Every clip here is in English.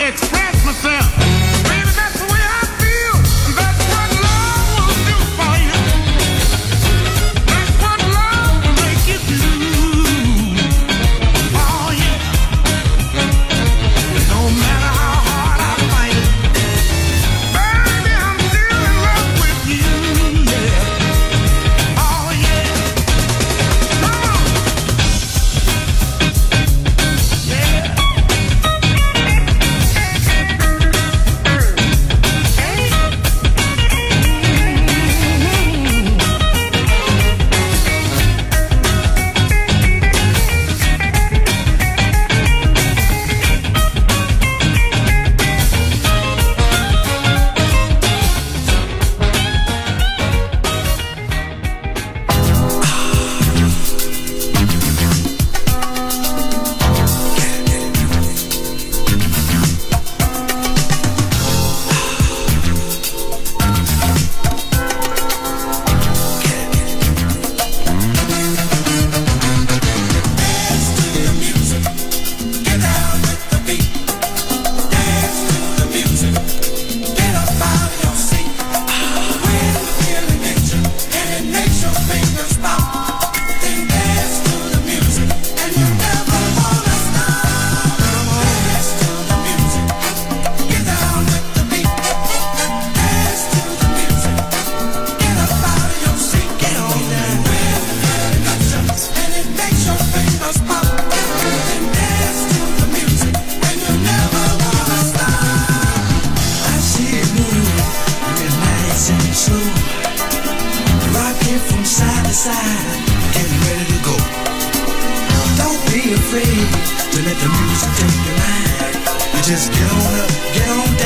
express myself. here from side to side and ready to go. Don't be afraid to let the music take your mind. You just get on up, get on down.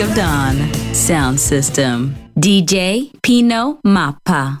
Of dawn. Sound system. DJ Pino Mappa.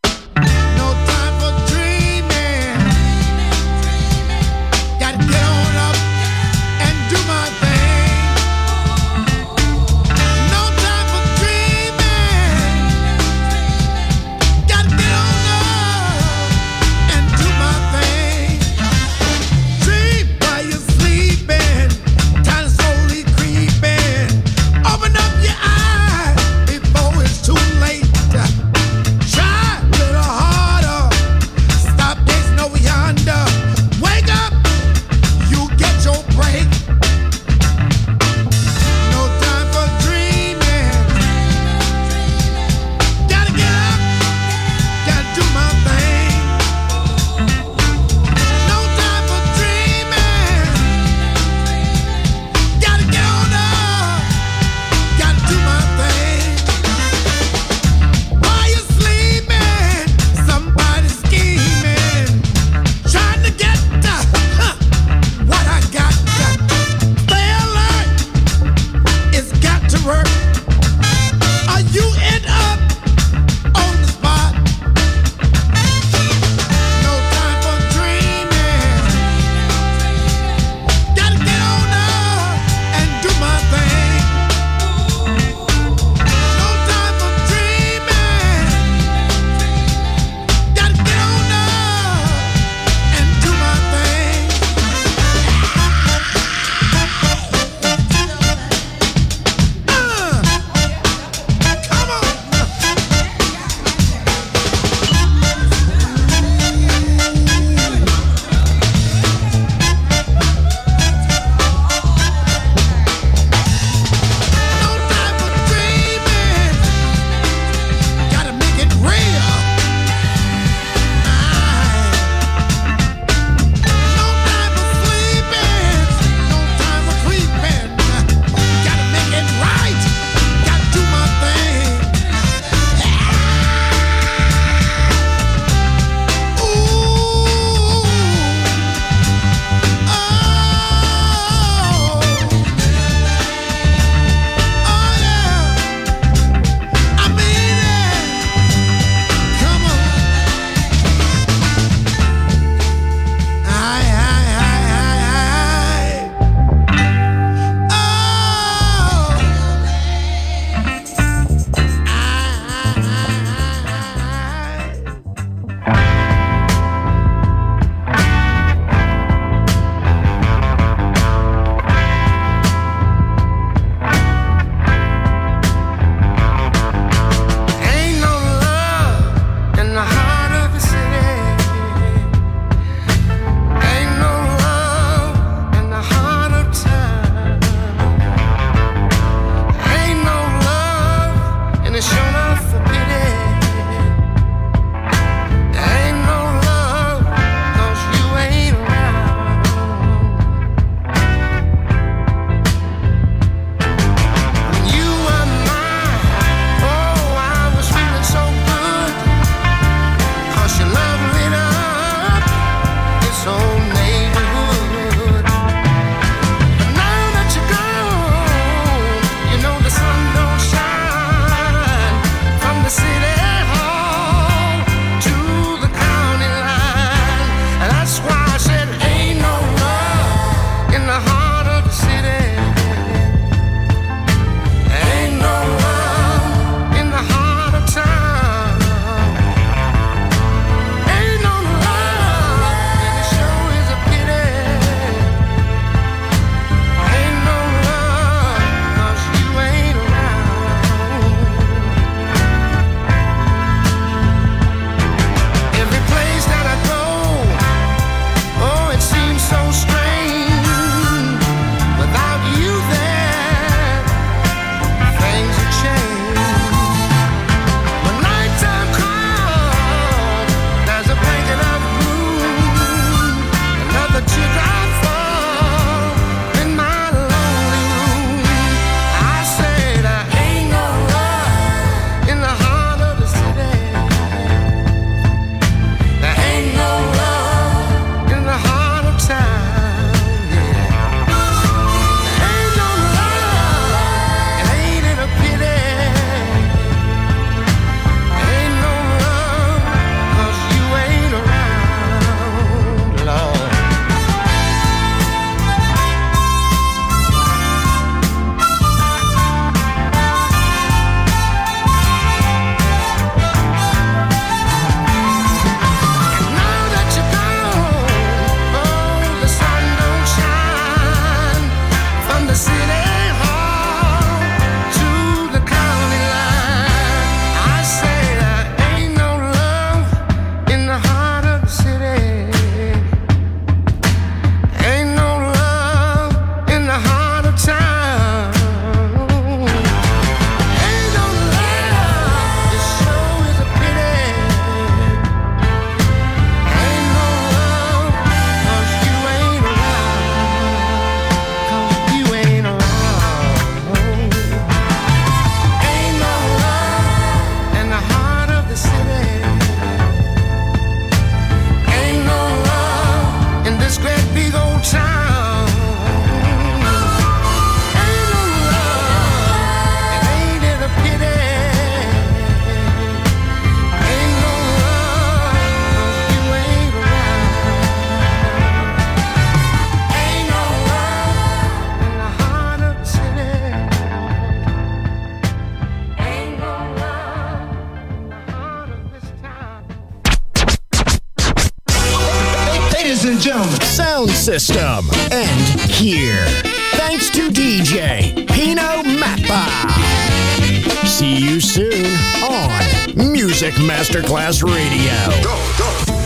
Masterclass Radio.